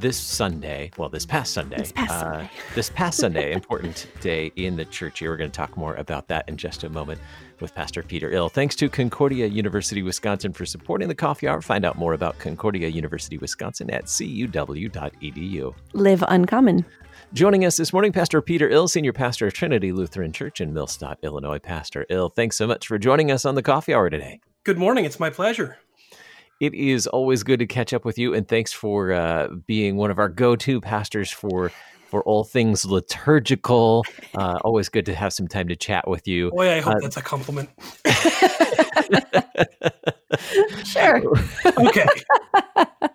this Sunday, well, this past Sunday, This past uh, Sunday. this past Sunday, important day in the church year. We're going to talk more about that in just a moment with Pastor Peter Ill. Thanks to Concordia University Wisconsin for supporting the Coffee Hour. Find out more about Concordia University Wisconsin at cuw.edu. Live uncommon. Joining us this morning, Pastor Peter Ill, Senior Pastor of Trinity Lutheran Church in Millstadt, Illinois. Pastor Ill, thanks so much for joining us on the Coffee Hour today. Good morning. It's my pleasure. It is always good to catch up with you, and thanks for uh, being one of our go-to pastors for for all things liturgical. Uh, always good to have some time to chat with you. Boy, I hope Uh, that's a compliment. Sure. Okay.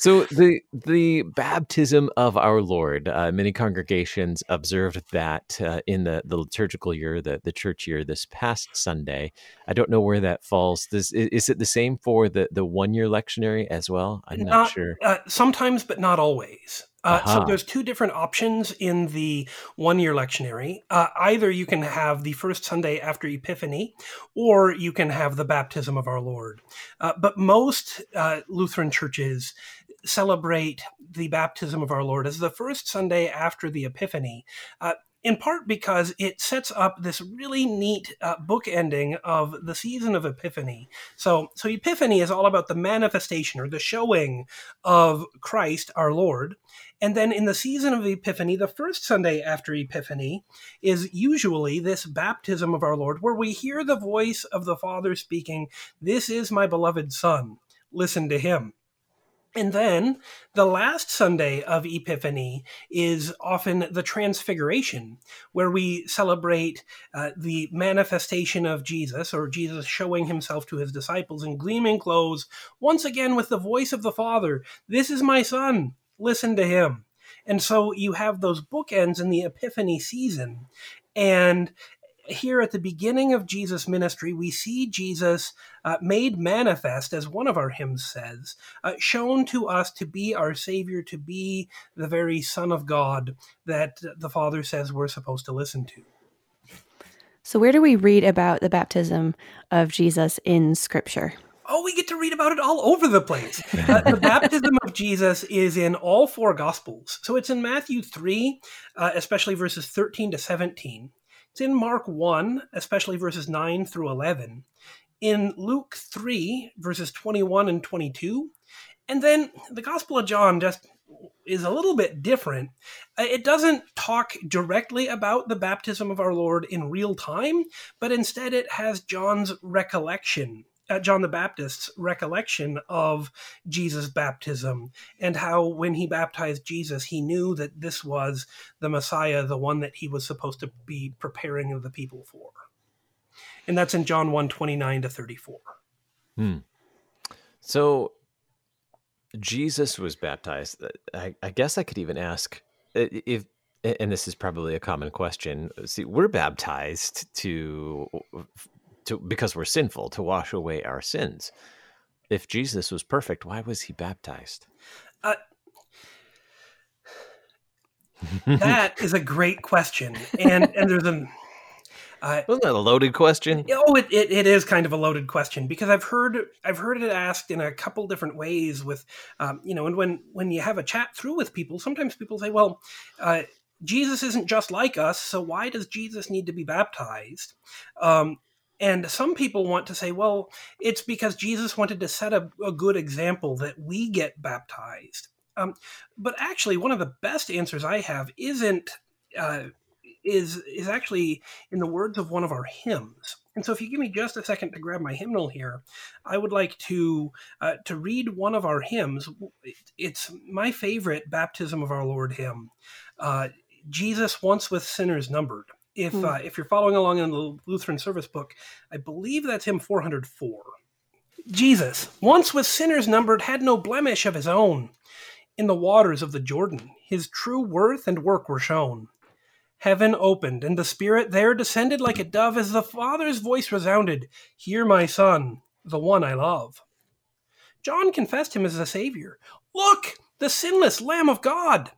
So the the baptism of our Lord, uh, many congregations observed that uh, in the, the liturgical year, the, the church year, this past Sunday. I don't know where that falls. This is, is it the same for the, the one year lectionary as well? I'm not, Not- sure. Uh, sometimes, but not always. Uh, Aha. So there's two different options in the one-year lectionary. Uh, either you can have the first Sunday after Epiphany, or you can have the baptism of our Lord. Uh, but most uh, Lutheran churches celebrate the baptism of our Lord as the first Sunday after the Epiphany. Uh, in part because it sets up this really neat uh, book ending of the season of Epiphany. So, so Epiphany is all about the manifestation or the showing of Christ our Lord. And then in the season of Epiphany, the first Sunday after Epiphany is usually this baptism of our Lord, where we hear the voice of the Father speaking, This is my beloved Son, listen to him. And then the last Sunday of Epiphany is often the Transfiguration, where we celebrate uh, the manifestation of Jesus, or Jesus showing himself to his disciples in gleaming clothes, once again with the voice of the Father This is my Son, listen to him. And so you have those bookends in the Epiphany season. And here at the beginning of Jesus' ministry, we see Jesus uh, made manifest, as one of our hymns says, uh, shown to us to be our Savior, to be the very Son of God that the Father says we're supposed to listen to. So, where do we read about the baptism of Jesus in Scripture? Oh, we get to read about it all over the place. Uh, the baptism of Jesus is in all four Gospels. So it's in Matthew 3, uh, especially verses 13 to 17. It's in Mark 1, especially verses 9 through 11. In Luke 3, verses 21 and 22. And then the Gospel of John just is a little bit different. Uh, It doesn't talk directly about the baptism of our Lord in real time, but instead it has John's recollection John the Baptist's recollection of Jesus' baptism and how when he baptized Jesus, he knew that this was the Messiah, the one that he was supposed to be preparing the people for. And that's in John 1 29 to 34. So Jesus was baptized. I, I guess I could even ask uh, if, and this is probably a common question. See, we're baptized to, to because we're sinful to wash away our sins. If Jesus was perfect, why was he baptized? Uh, that is a great question. And, and there's an. Uh, Wasn't that a loaded question? Oh, it, it, it is kind of a loaded question because I've heard I've heard it asked in a couple different ways. With um, you know, and when when you have a chat through with people, sometimes people say, "Well, uh, Jesus isn't just like us, so why does Jesus need to be baptized?" Um, and some people want to say, "Well, it's because Jesus wanted to set a, a good example that we get baptized." Um, but actually, one of the best answers I have isn't. Uh, is is actually in the words of one of our hymns. And so, if you give me just a second to grab my hymnal here, I would like to uh, to read one of our hymns. It's my favorite baptism of our Lord hymn. Uh, Jesus once with sinners numbered. If Hmm. uh, if you're following along in the Lutheran service book, I believe that's hymn 404. Jesus, once with sinners numbered, had no blemish of his own. In the waters of the Jordan, his true worth and work were shown. Heaven opened, and the Spirit there descended like a dove as the Father's voice resounded Hear my Son, the one I love. John confessed him as the Savior. Look, the sinless Lamb of God!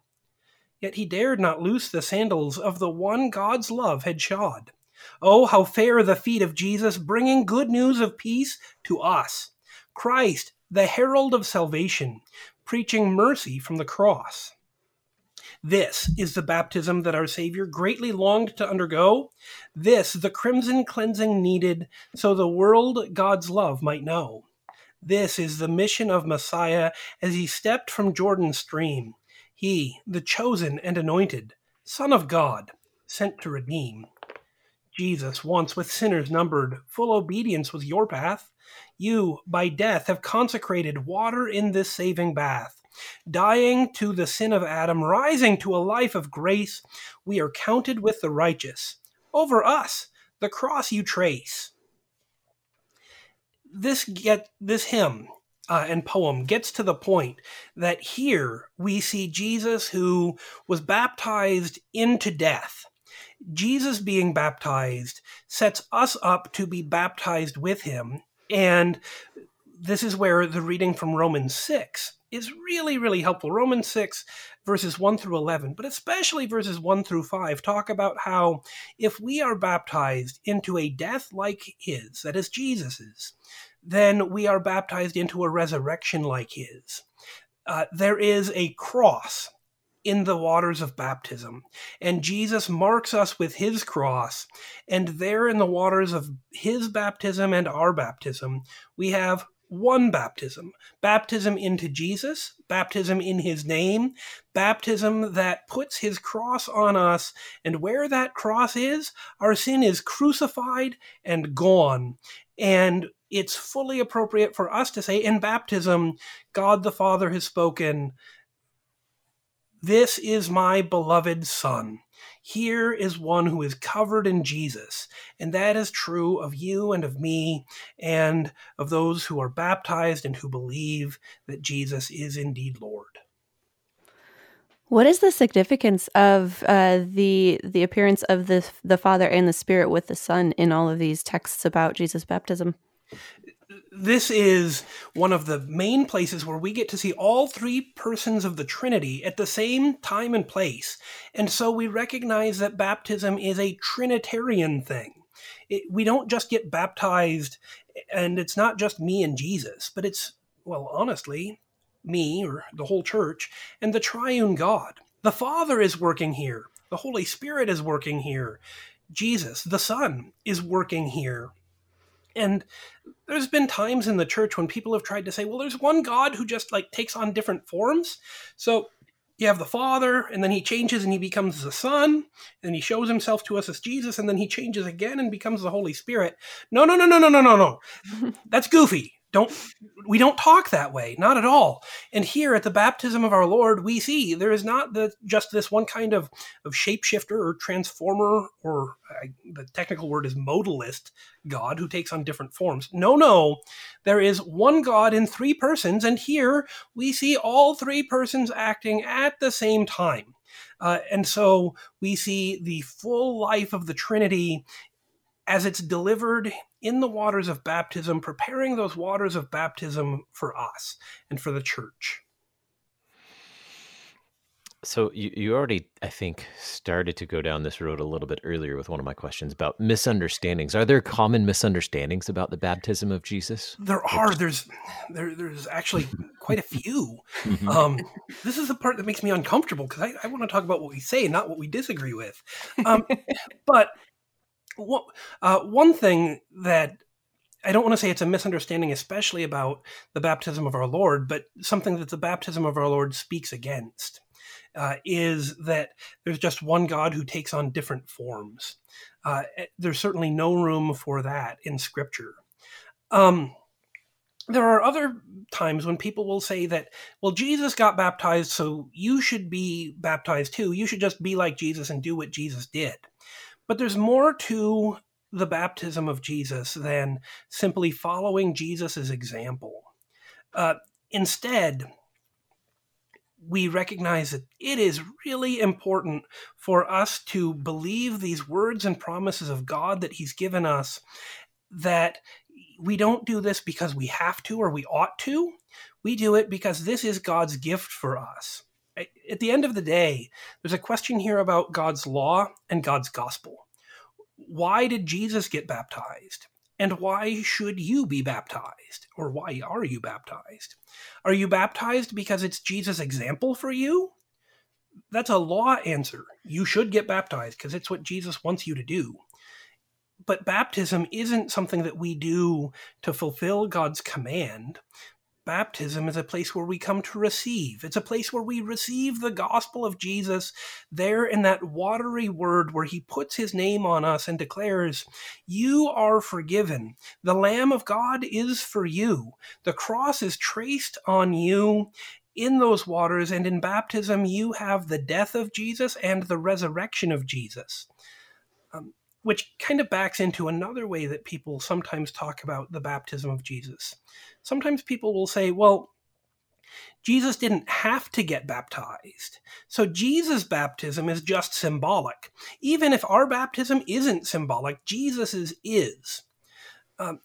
Yet he dared not loose the sandals of the one God's love had shod. Oh, how fair the feet of Jesus, bringing good news of peace to us. Christ, the herald of salvation, preaching mercy from the cross. This is the baptism that our Savior greatly longed to undergo. This, the crimson cleansing needed so the world God's love might know. This is the mission of Messiah as he stepped from Jordan's stream. He, the chosen and anointed, Son of God, sent to redeem. Jesus, once with sinners numbered, full obedience was your path. You, by death, have consecrated water in this saving bath dying to the sin of Adam, rising to a life of grace, we are counted with the righteous. Over us, the cross you trace. This get this hymn uh, and poem gets to the point that here we see Jesus who was baptized into death. Jesus being baptized sets us up to be baptized with him. And this is where the reading from Romans 6 is really, really helpful. Romans 6, verses 1 through 11, but especially verses 1 through 5, talk about how if we are baptized into a death like his, that is Jesus's, then we are baptized into a resurrection like his. Uh, there is a cross in the waters of baptism. And Jesus marks us with his cross. And there in the waters of his baptism and our baptism, we have one baptism baptism into Jesus, baptism in his name, baptism that puts his cross on us. And where that cross is, our sin is crucified and gone. And it's fully appropriate for us to say in baptism, God the Father has spoken, This is my beloved Son. Here is one who is covered in Jesus. And that is true of you and of me and of those who are baptized and who believe that Jesus is indeed Lord. What is the significance of uh, the the appearance of the the Father and the Spirit with the Son in all of these texts about Jesus' baptism? This is one of the main places where we get to see all three persons of the Trinity at the same time and place. And so we recognize that baptism is a Trinitarian thing. It, we don't just get baptized, and it's not just me and Jesus, but it's, well, honestly, me or the whole church and the triune God. The Father is working here, the Holy Spirit is working here, Jesus, the Son, is working here. And there's been times in the church when people have tried to say, well, there's one God who just like takes on different forms. So you have the Father, and then he changes and he becomes the Son, and he shows himself to us as Jesus, and then he changes again and becomes the Holy Spirit. No, no, no, no, no, no, no, no. That's goofy don't we don't talk that way not at all. And here at the baptism of our lord we see there is not the, just this one kind of, of shapeshifter or transformer or the technical word is modalist god who takes on different forms. No no. There is one god in three persons and here we see all three persons acting at the same time. Uh, and so we see the full life of the Trinity as it's delivered in the waters of baptism, preparing those waters of baptism for us and for the church. So you, you already, I think, started to go down this road a little bit earlier with one of my questions about misunderstandings. Are there common misunderstandings about the baptism of Jesus? There are. There's there, there's actually quite a few. Mm-hmm. um, this is the part that makes me uncomfortable because I, I want to talk about what we say, not what we disagree with. Um, but what, uh, one thing that I don't want to say it's a misunderstanding, especially about the baptism of our Lord, but something that the baptism of our Lord speaks against uh, is that there's just one God who takes on different forms. Uh, eh, there's certainly no room for that in Scripture. Um, there are other times when people will say that, well, Jesus got baptized, so you should be baptized too. You should just be like Jesus and do what Jesus did. But there's more to the baptism of Jesus than simply following Jesus' example. Uh, instead, we recognize that it is really important for us to believe these words and promises of God that He's given us, that we don't do this because we have to or we ought to. We do it because this is God's gift for us. At the end of the day, there's a question here about God's law and God's gospel. Why did Jesus get baptized? And why should you be baptized? Or why are you baptized? Are you baptized because it's Jesus' example for you? That's a law answer. You should get baptized because it's what Jesus wants you to do. But baptism isn't something that we do to fulfill God's command. Baptism is a place where we come to receive. It's a place where we receive the gospel of Jesus there in that watery word where he puts his name on us and declares, You are forgiven. The Lamb of God is for you. The cross is traced on you in those waters. And in baptism, you have the death of Jesus and the resurrection of Jesus. Which kind of backs into another way that people sometimes talk about the baptism of Jesus. Sometimes people will say, well, Jesus didn't have to get baptized. So Jesus' baptism is just symbolic. Even if our baptism isn't symbolic, Jesus's is. Um,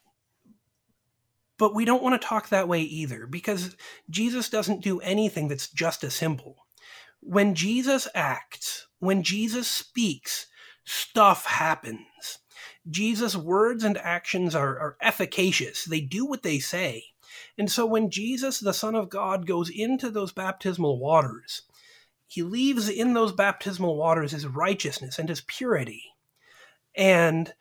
but we don't want to talk that way either because Jesus doesn't do anything that's just a symbol. When Jesus acts, when Jesus speaks, stuff happens. Jesus' words and actions are, are efficacious. They do what they say. And so when Jesus, the Son of God, goes into those baptismal waters, he leaves in those baptismal waters his righteousness and his purity. And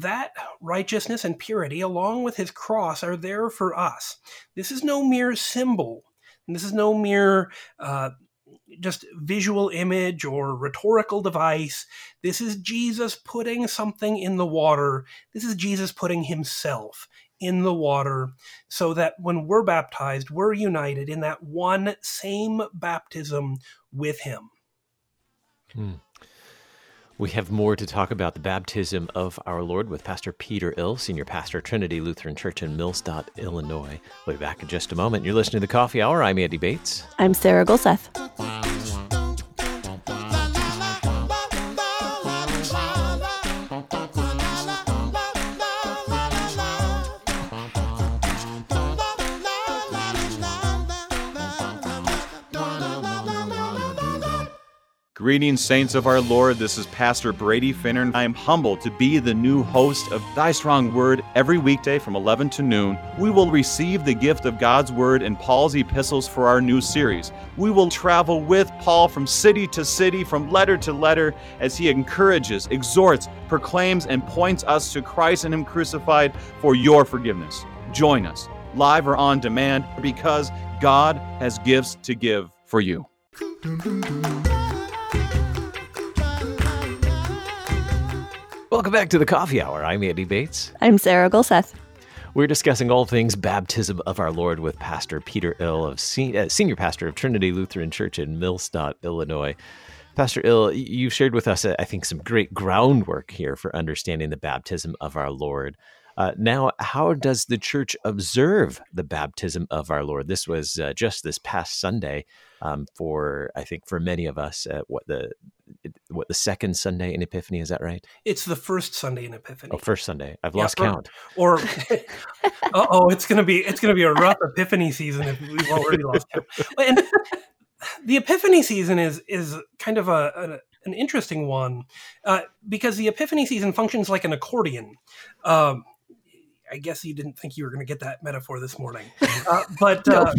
that righteousness and purity, along with his cross, are there for us. This is no mere symbol. And This is no mere uh, just visual image or rhetorical device. This is Jesus putting something in the water. This is Jesus putting himself in the water so that when we're baptized, we're united in that one same baptism with him. Hmm. We have more to talk about the baptism of our Lord with Pastor Peter Ill, Senior Pastor, Trinity Lutheran Church in Millstadt, Illinois. We'll be back in just a moment. You're listening to the Coffee Hour. I'm Andy Bates. I'm Sarah Gulseth. Greetings, saints of our Lord. This is Pastor Brady Finnern. I am humbled to be the new host of Thy Strong Word every weekday from 11 to noon. We will receive the gift of God's Word and Paul's epistles for our new series. We will travel with Paul from city to city, from letter to letter, as he encourages, exhorts, proclaims, and points us to Christ and Him crucified for your forgiveness. Join us, live or on demand, because God has gifts to give for you. Welcome back to the Coffee Hour. I'm Andy Bates. I'm Sarah Gulseth. We're discussing all things baptism of our Lord with Pastor Peter Ill, of uh, senior pastor of Trinity Lutheran Church in Millstadt, Illinois. Pastor Ill, you've shared with us, uh, I think, some great groundwork here for understanding the baptism of our Lord. Uh, now, how does the church observe the baptism of our Lord? This was uh, just this past Sunday um, for, I think, for many of us, uh, what the what the second Sunday in Epiphany is that right? It's the first Sunday in Epiphany. Oh, first Sunday. I've yeah, lost or, count. Or, oh, it's gonna be it's gonna be a rough Epiphany season if we've already lost count. And the Epiphany season is is kind of a, a an interesting one uh, because the Epiphany season functions like an accordion. Um, I guess you didn't think you were going to get that metaphor this morning, uh, but uh,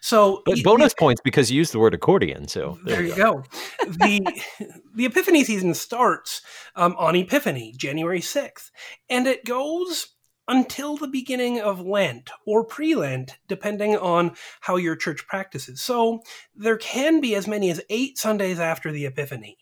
so but bonus points because you used the word accordion. So there, there you go. go. the The Epiphany season starts um, on Epiphany, January sixth, and it goes until the beginning of Lent or pre Lent, depending on how your church practices. So there can be as many as eight Sundays after the Epiphany.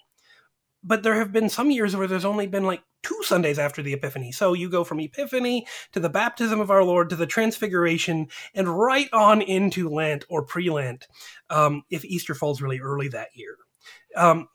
But there have been some years where there's only been like two Sundays after the Epiphany. So you go from Epiphany to the baptism of our Lord to the Transfiguration and right on into Lent or pre Lent um, if Easter falls really early that year. Um,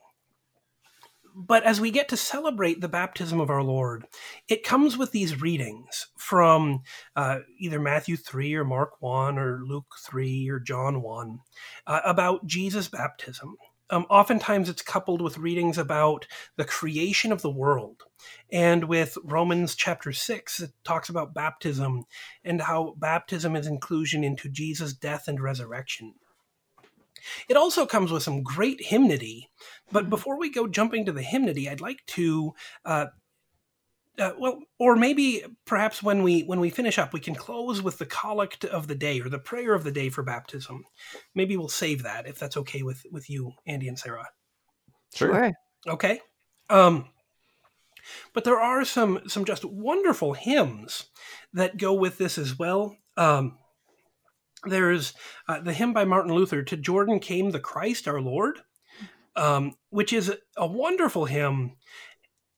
but as we get to celebrate the baptism of our Lord, it comes with these readings from uh, either Matthew 3 or Mark 1 or Luke 3 or John 1 uh, about Jesus' baptism um, oftentimes it's coupled with readings about the creation of the world. And with Romans chapter 6, it talks about baptism and how baptism is inclusion into Jesus' death and resurrection. It also comes with some great hymnody. But before we go jumping to the hymnody, I'd like to uh, uh, well, or maybe perhaps when we when we finish up, we can close with the collect of the day or the prayer of the day for baptism. Maybe we'll save that if that's okay with with you, Andy and Sarah. Sure. Okay. Um, but there are some some just wonderful hymns that go with this as well. Um, there's uh, the hymn by Martin Luther, "To Jordan Came the Christ Our Lord," um, which is a wonderful hymn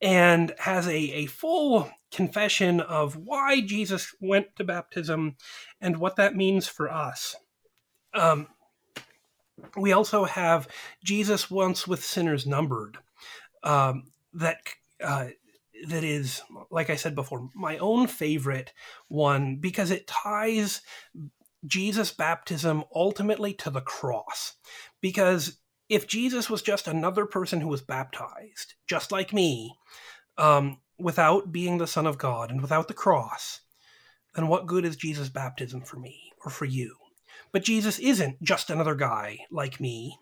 and has a, a full confession of why Jesus went to baptism and what that means for us. Um, we also have Jesus once with sinners numbered. Um, that uh, that is, like I said before, my own favorite one because it ties Jesus' baptism ultimately to the cross. Because if Jesus was just another person who was baptized, just like me, um, without being the Son of God and without the cross, then what good is Jesus' baptism for me or for you? But Jesus isn't just another guy like me.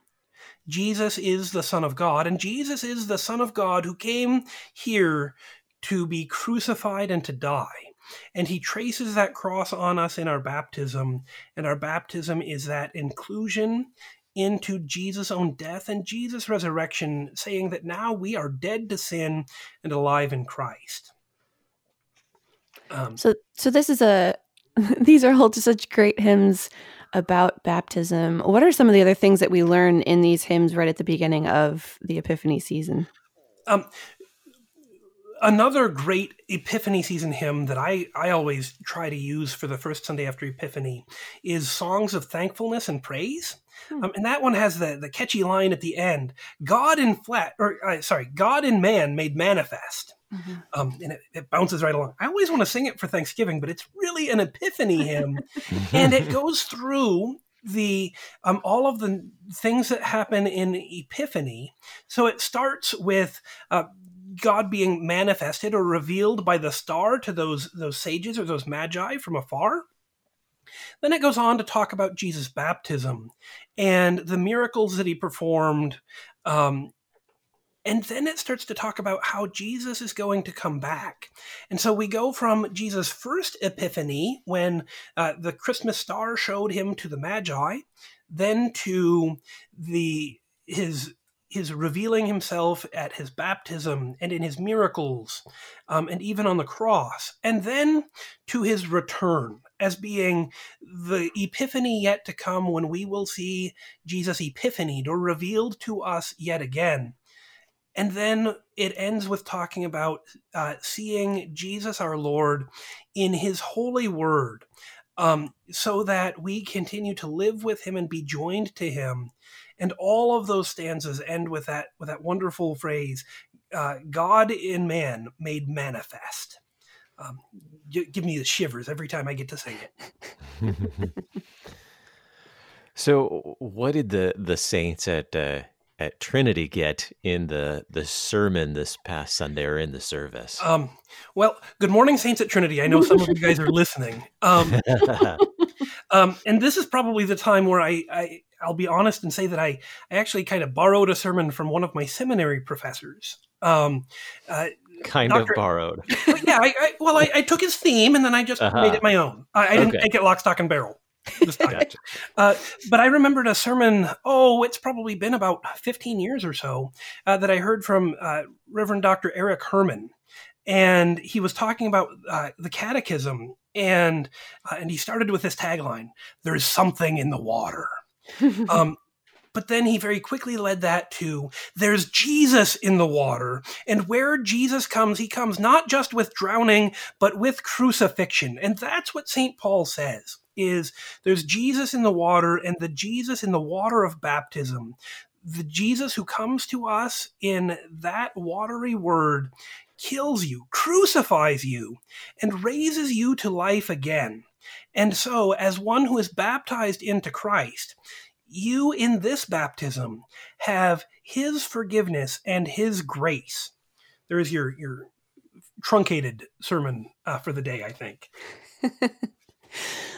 Jesus is the Son of God, and Jesus is the Son of God who came here to be crucified and to die. And he traces that cross on us in our baptism, and our baptism is that inclusion into Jesus' own death and Jesus' resurrection, saying that now we are dead to sin and alive in Christ. Um, so, so this is a. These are all just such great hymns about baptism. What are some of the other things that we learn in these hymns right at the beginning of the Epiphany season? Um, another great Epiphany season hymn that I, I always try to use for the first Sunday after Epiphany is Songs of Thankfulness and Praise. Hmm. Um, and that one has the, the catchy line at the end God in flat, or uh, sorry, God in man made manifest. Mm-hmm. Um, and it, it, bounces right along. I always want to sing it for Thanksgiving, but it's really an Epiphany hymn. and it goes through the um, all of the things that happen in Epiphany. So it starts with uh, God being manifested or revealed by the star to those those sages or those magi from afar. Then it goes on to talk about Jesus' baptism and the miracles that he performed. Um, and then it starts to talk about how Jesus is going to come back. And so we go from Jesus' first epiphany, when uh, the Christmas star showed him to the Magi, then to the his his revealing himself at his baptism and in his miracles, um, and even on the cross, and then to his return as being the epiphany yet to come when we will see Jesus epiphanied or revealed to us yet again. And then it ends with talking about uh, seeing Jesus our Lord in his holy word, um, so that we continue to live with him and be joined to him and all of those stanzas end with that with that wonderful phrase uh, god in man made manifest um, give me the shivers every time i get to sing it so what did the the saints at uh, at Trinity get in the the sermon this past Sunday or in the service? Um, well, good morning, saints at Trinity. I know some of you guys are listening, um, um, and this is probably the time where I, I I'll be honest and say that I, I actually kind of borrowed a sermon from one of my seminary professors. Um, uh, kind Dr. of borrowed. yeah, I, I, well, I, I, took his theme and then I just uh-huh. made it my own. I, I didn't okay. make it lock, stock, and barrel. Gotcha. uh, but I remembered a sermon, oh, it's probably been about 15 years or so, uh, that I heard from uh, Reverend Dr. Erik Herrmann. And he was talking about uh, the catechism, and uh, and he started with this tagline: "There's something in the water." um, but then he very quickly led that to there's Jesus in the water. And where Jesus comes, he comes not just with drowning, but with crucifixion. And that's what St. Paul says is there's Jesus in the water and the Jesus in the water of baptism. The Jesus who comes to us in that watery word kills you, crucifies you, and raises you to life again. And so, as one who is baptized into Christ, you in this baptism have his forgiveness and his grace. There is your, your truncated sermon uh, for the day, I think.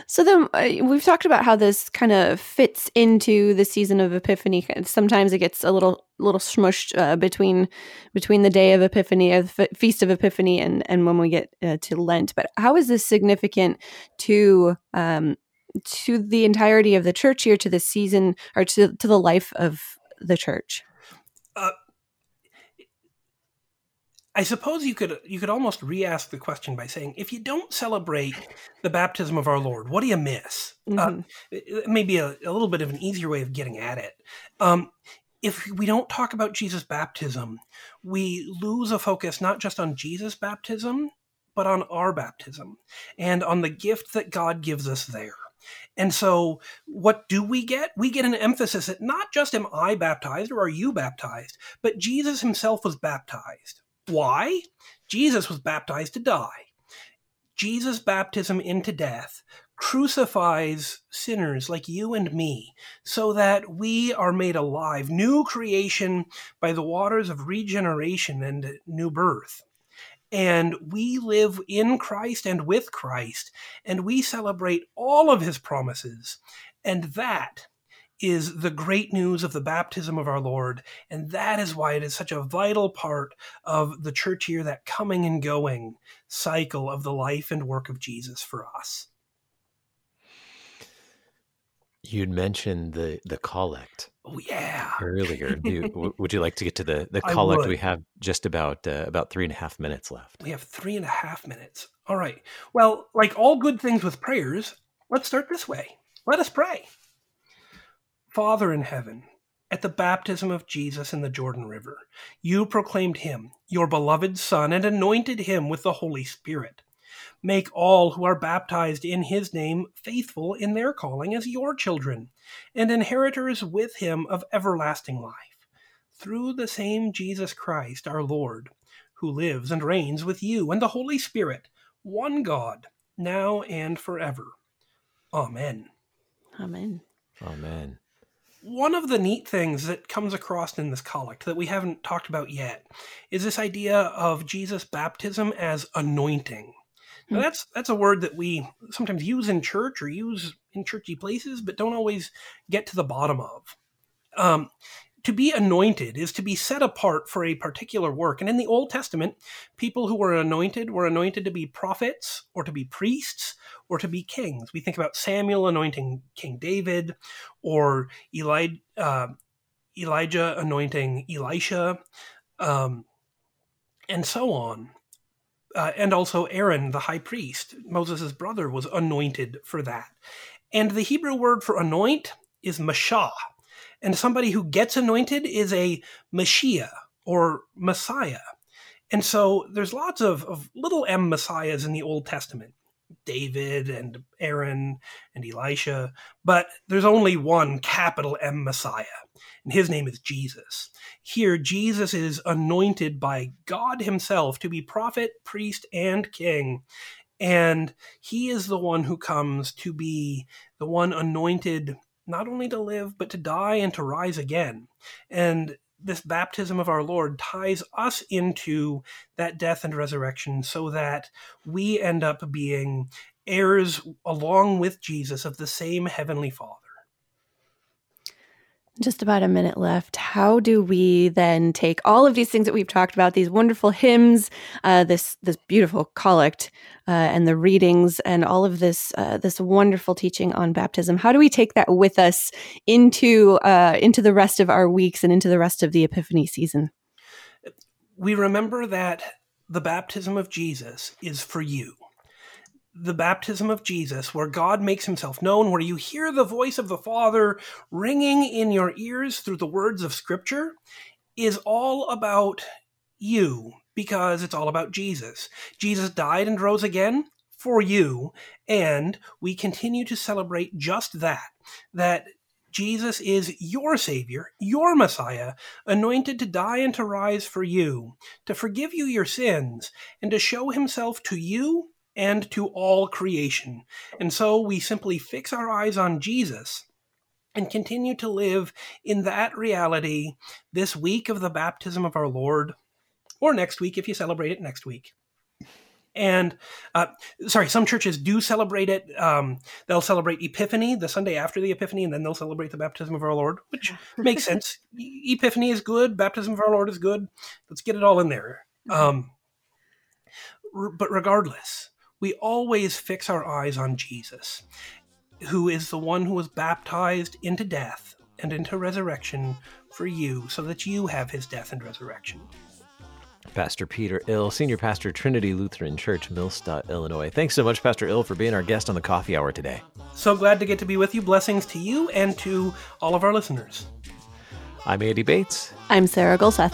So then uh, we've talked about how this kind of fits into the season of Epiphany. Sometimes it gets a little little smushed uh, between between the day of Epiphany, or the f- feast of Epiphany, and and when we get uh, to Lent. But how is this significant to um, to the entirety of the church year, to the season, or to to the life of the church? Uh, I suppose you could you could almost re-ask the question by saying, if you don't celebrate the baptism of our Lord, what do you miss? Uh, mm-hmm. Uh, maybe a, a, little bit of an easier way of getting at it. Um, if we don't talk about Jesus' baptism, we lose a focus not just on Jesus' baptism, but on our baptism and on the gift that God gives us there. And so, what do we get? We get an emphasis that not just am I baptized or are you baptized, but Jesus himself was baptized. Why? Jesus was baptized to die. Jesus' baptism into death crucifies sinners like you and me so that we are made alive, new creation by the waters of regeneration and new birth. And we live in Christ and with Christ, and we celebrate all of his promises. And that is the great news of the baptism of our Lord. And that is why it is such a vital part of the church year, that coming and going cycle of the life and work of Jesus for us. You'd mentioned the the collect. Oh yeah. Earlier, you, would you like to get to the the collect? We have just about uh, about three and a half minutes left. We have three and a half minutes. All right. Well, like all good things with prayers, let's start this way. Let us pray. Father in heaven, at the baptism of Jesus in the Jordan River, you proclaimed him your beloved Son and anointed him with the Holy Spirit. Make all who are baptized in his name faithful in their calling as your children, and inheritors with him of everlasting life. Through the same Jesus Christ our Lord, who lives and reigns with you and the Holy Spirit, one God, now and forever. Amen. Amen. Amen one of the neat things that comes across in this collect that we haven't talked about yet is this idea of Jesus' baptism as anointing. Now that's that's a word that we sometimes use in church or use in churchy places, but don't always get to the bottom of. Um, to be anointed is to be set apart for a particular work. And in the Old Testament, people who were anointed were anointed to be prophets or to be priests or to be kings. We think about Samuel anointing King David or Eli, uh, Elijah anointing Elisha, um, and so on. Uh, and also Aaron, the high priest, Moses' brother, was anointed for that. And the Hebrew word for anoint is mashah. And somebody who gets anointed is a Mashiach or Messiah. And so there's lots of, of little M Messiahs in the Old Testament. David and Aaron and Elisha, but there's only one capital M Messiah, and his name is Jesus. Here, Jesus is anointed by God Himself to be prophet, priest, and king. And he is the one who comes to be the one anointed not only to live, but to die and to rise again. And this baptism of our Lord ties us into that death and resurrection so that we end up being heirs along with Jesus of the same Heavenly Father. Just about a minute left. How do we then take all of these things that we've talked about, these wonderful hymns, uh, this this beautiful collect, uh, and the readings, and all of this uh, this wonderful teaching on baptism? How do we take that with us into uh, into the rest of our weeks and into the rest of the Epiphany season? We remember that the baptism of Jesus is for you the baptism of Jesus, where God makes himself known, where you hear the voice of the Father ringing in your ears through the words of Scripture, is all about you because it's all about Jesus. Jesus died and rose again for you, and we continue to celebrate just that that Jesus is your Savior, your Messiah, anointed to die and to rise for you, to forgive you your sins, and to show himself to you and to all creation. And so we simply fix our eyes on Jesus and continue to live in that reality this week of the baptism of our Lord, or next week if you celebrate it next week. And uh, sorry, some churches do celebrate it. Um, they'll celebrate Epiphany the Sunday after the Epiphany, and then they'll celebrate the baptism of our Lord, which makes sense. Epiphany is good, baptism of our Lord is good. Let's get it all in there. Mm-hmm. Um, but regardless, we always fix our eyes on Jesus, who is the one who was baptized into death and into resurrection for you, so that you have his death and resurrection. Pastor Peter Ill, Senior Pastor, Trinity Lutheran Church, Millstadt, Illinois. Thanks so much, Pastor Ill, for being our guest on the coffee hour today. So glad to get to be with you. Blessings to you and to all of our listeners. I'm Andy Bates. I'm Sarah Gulseth.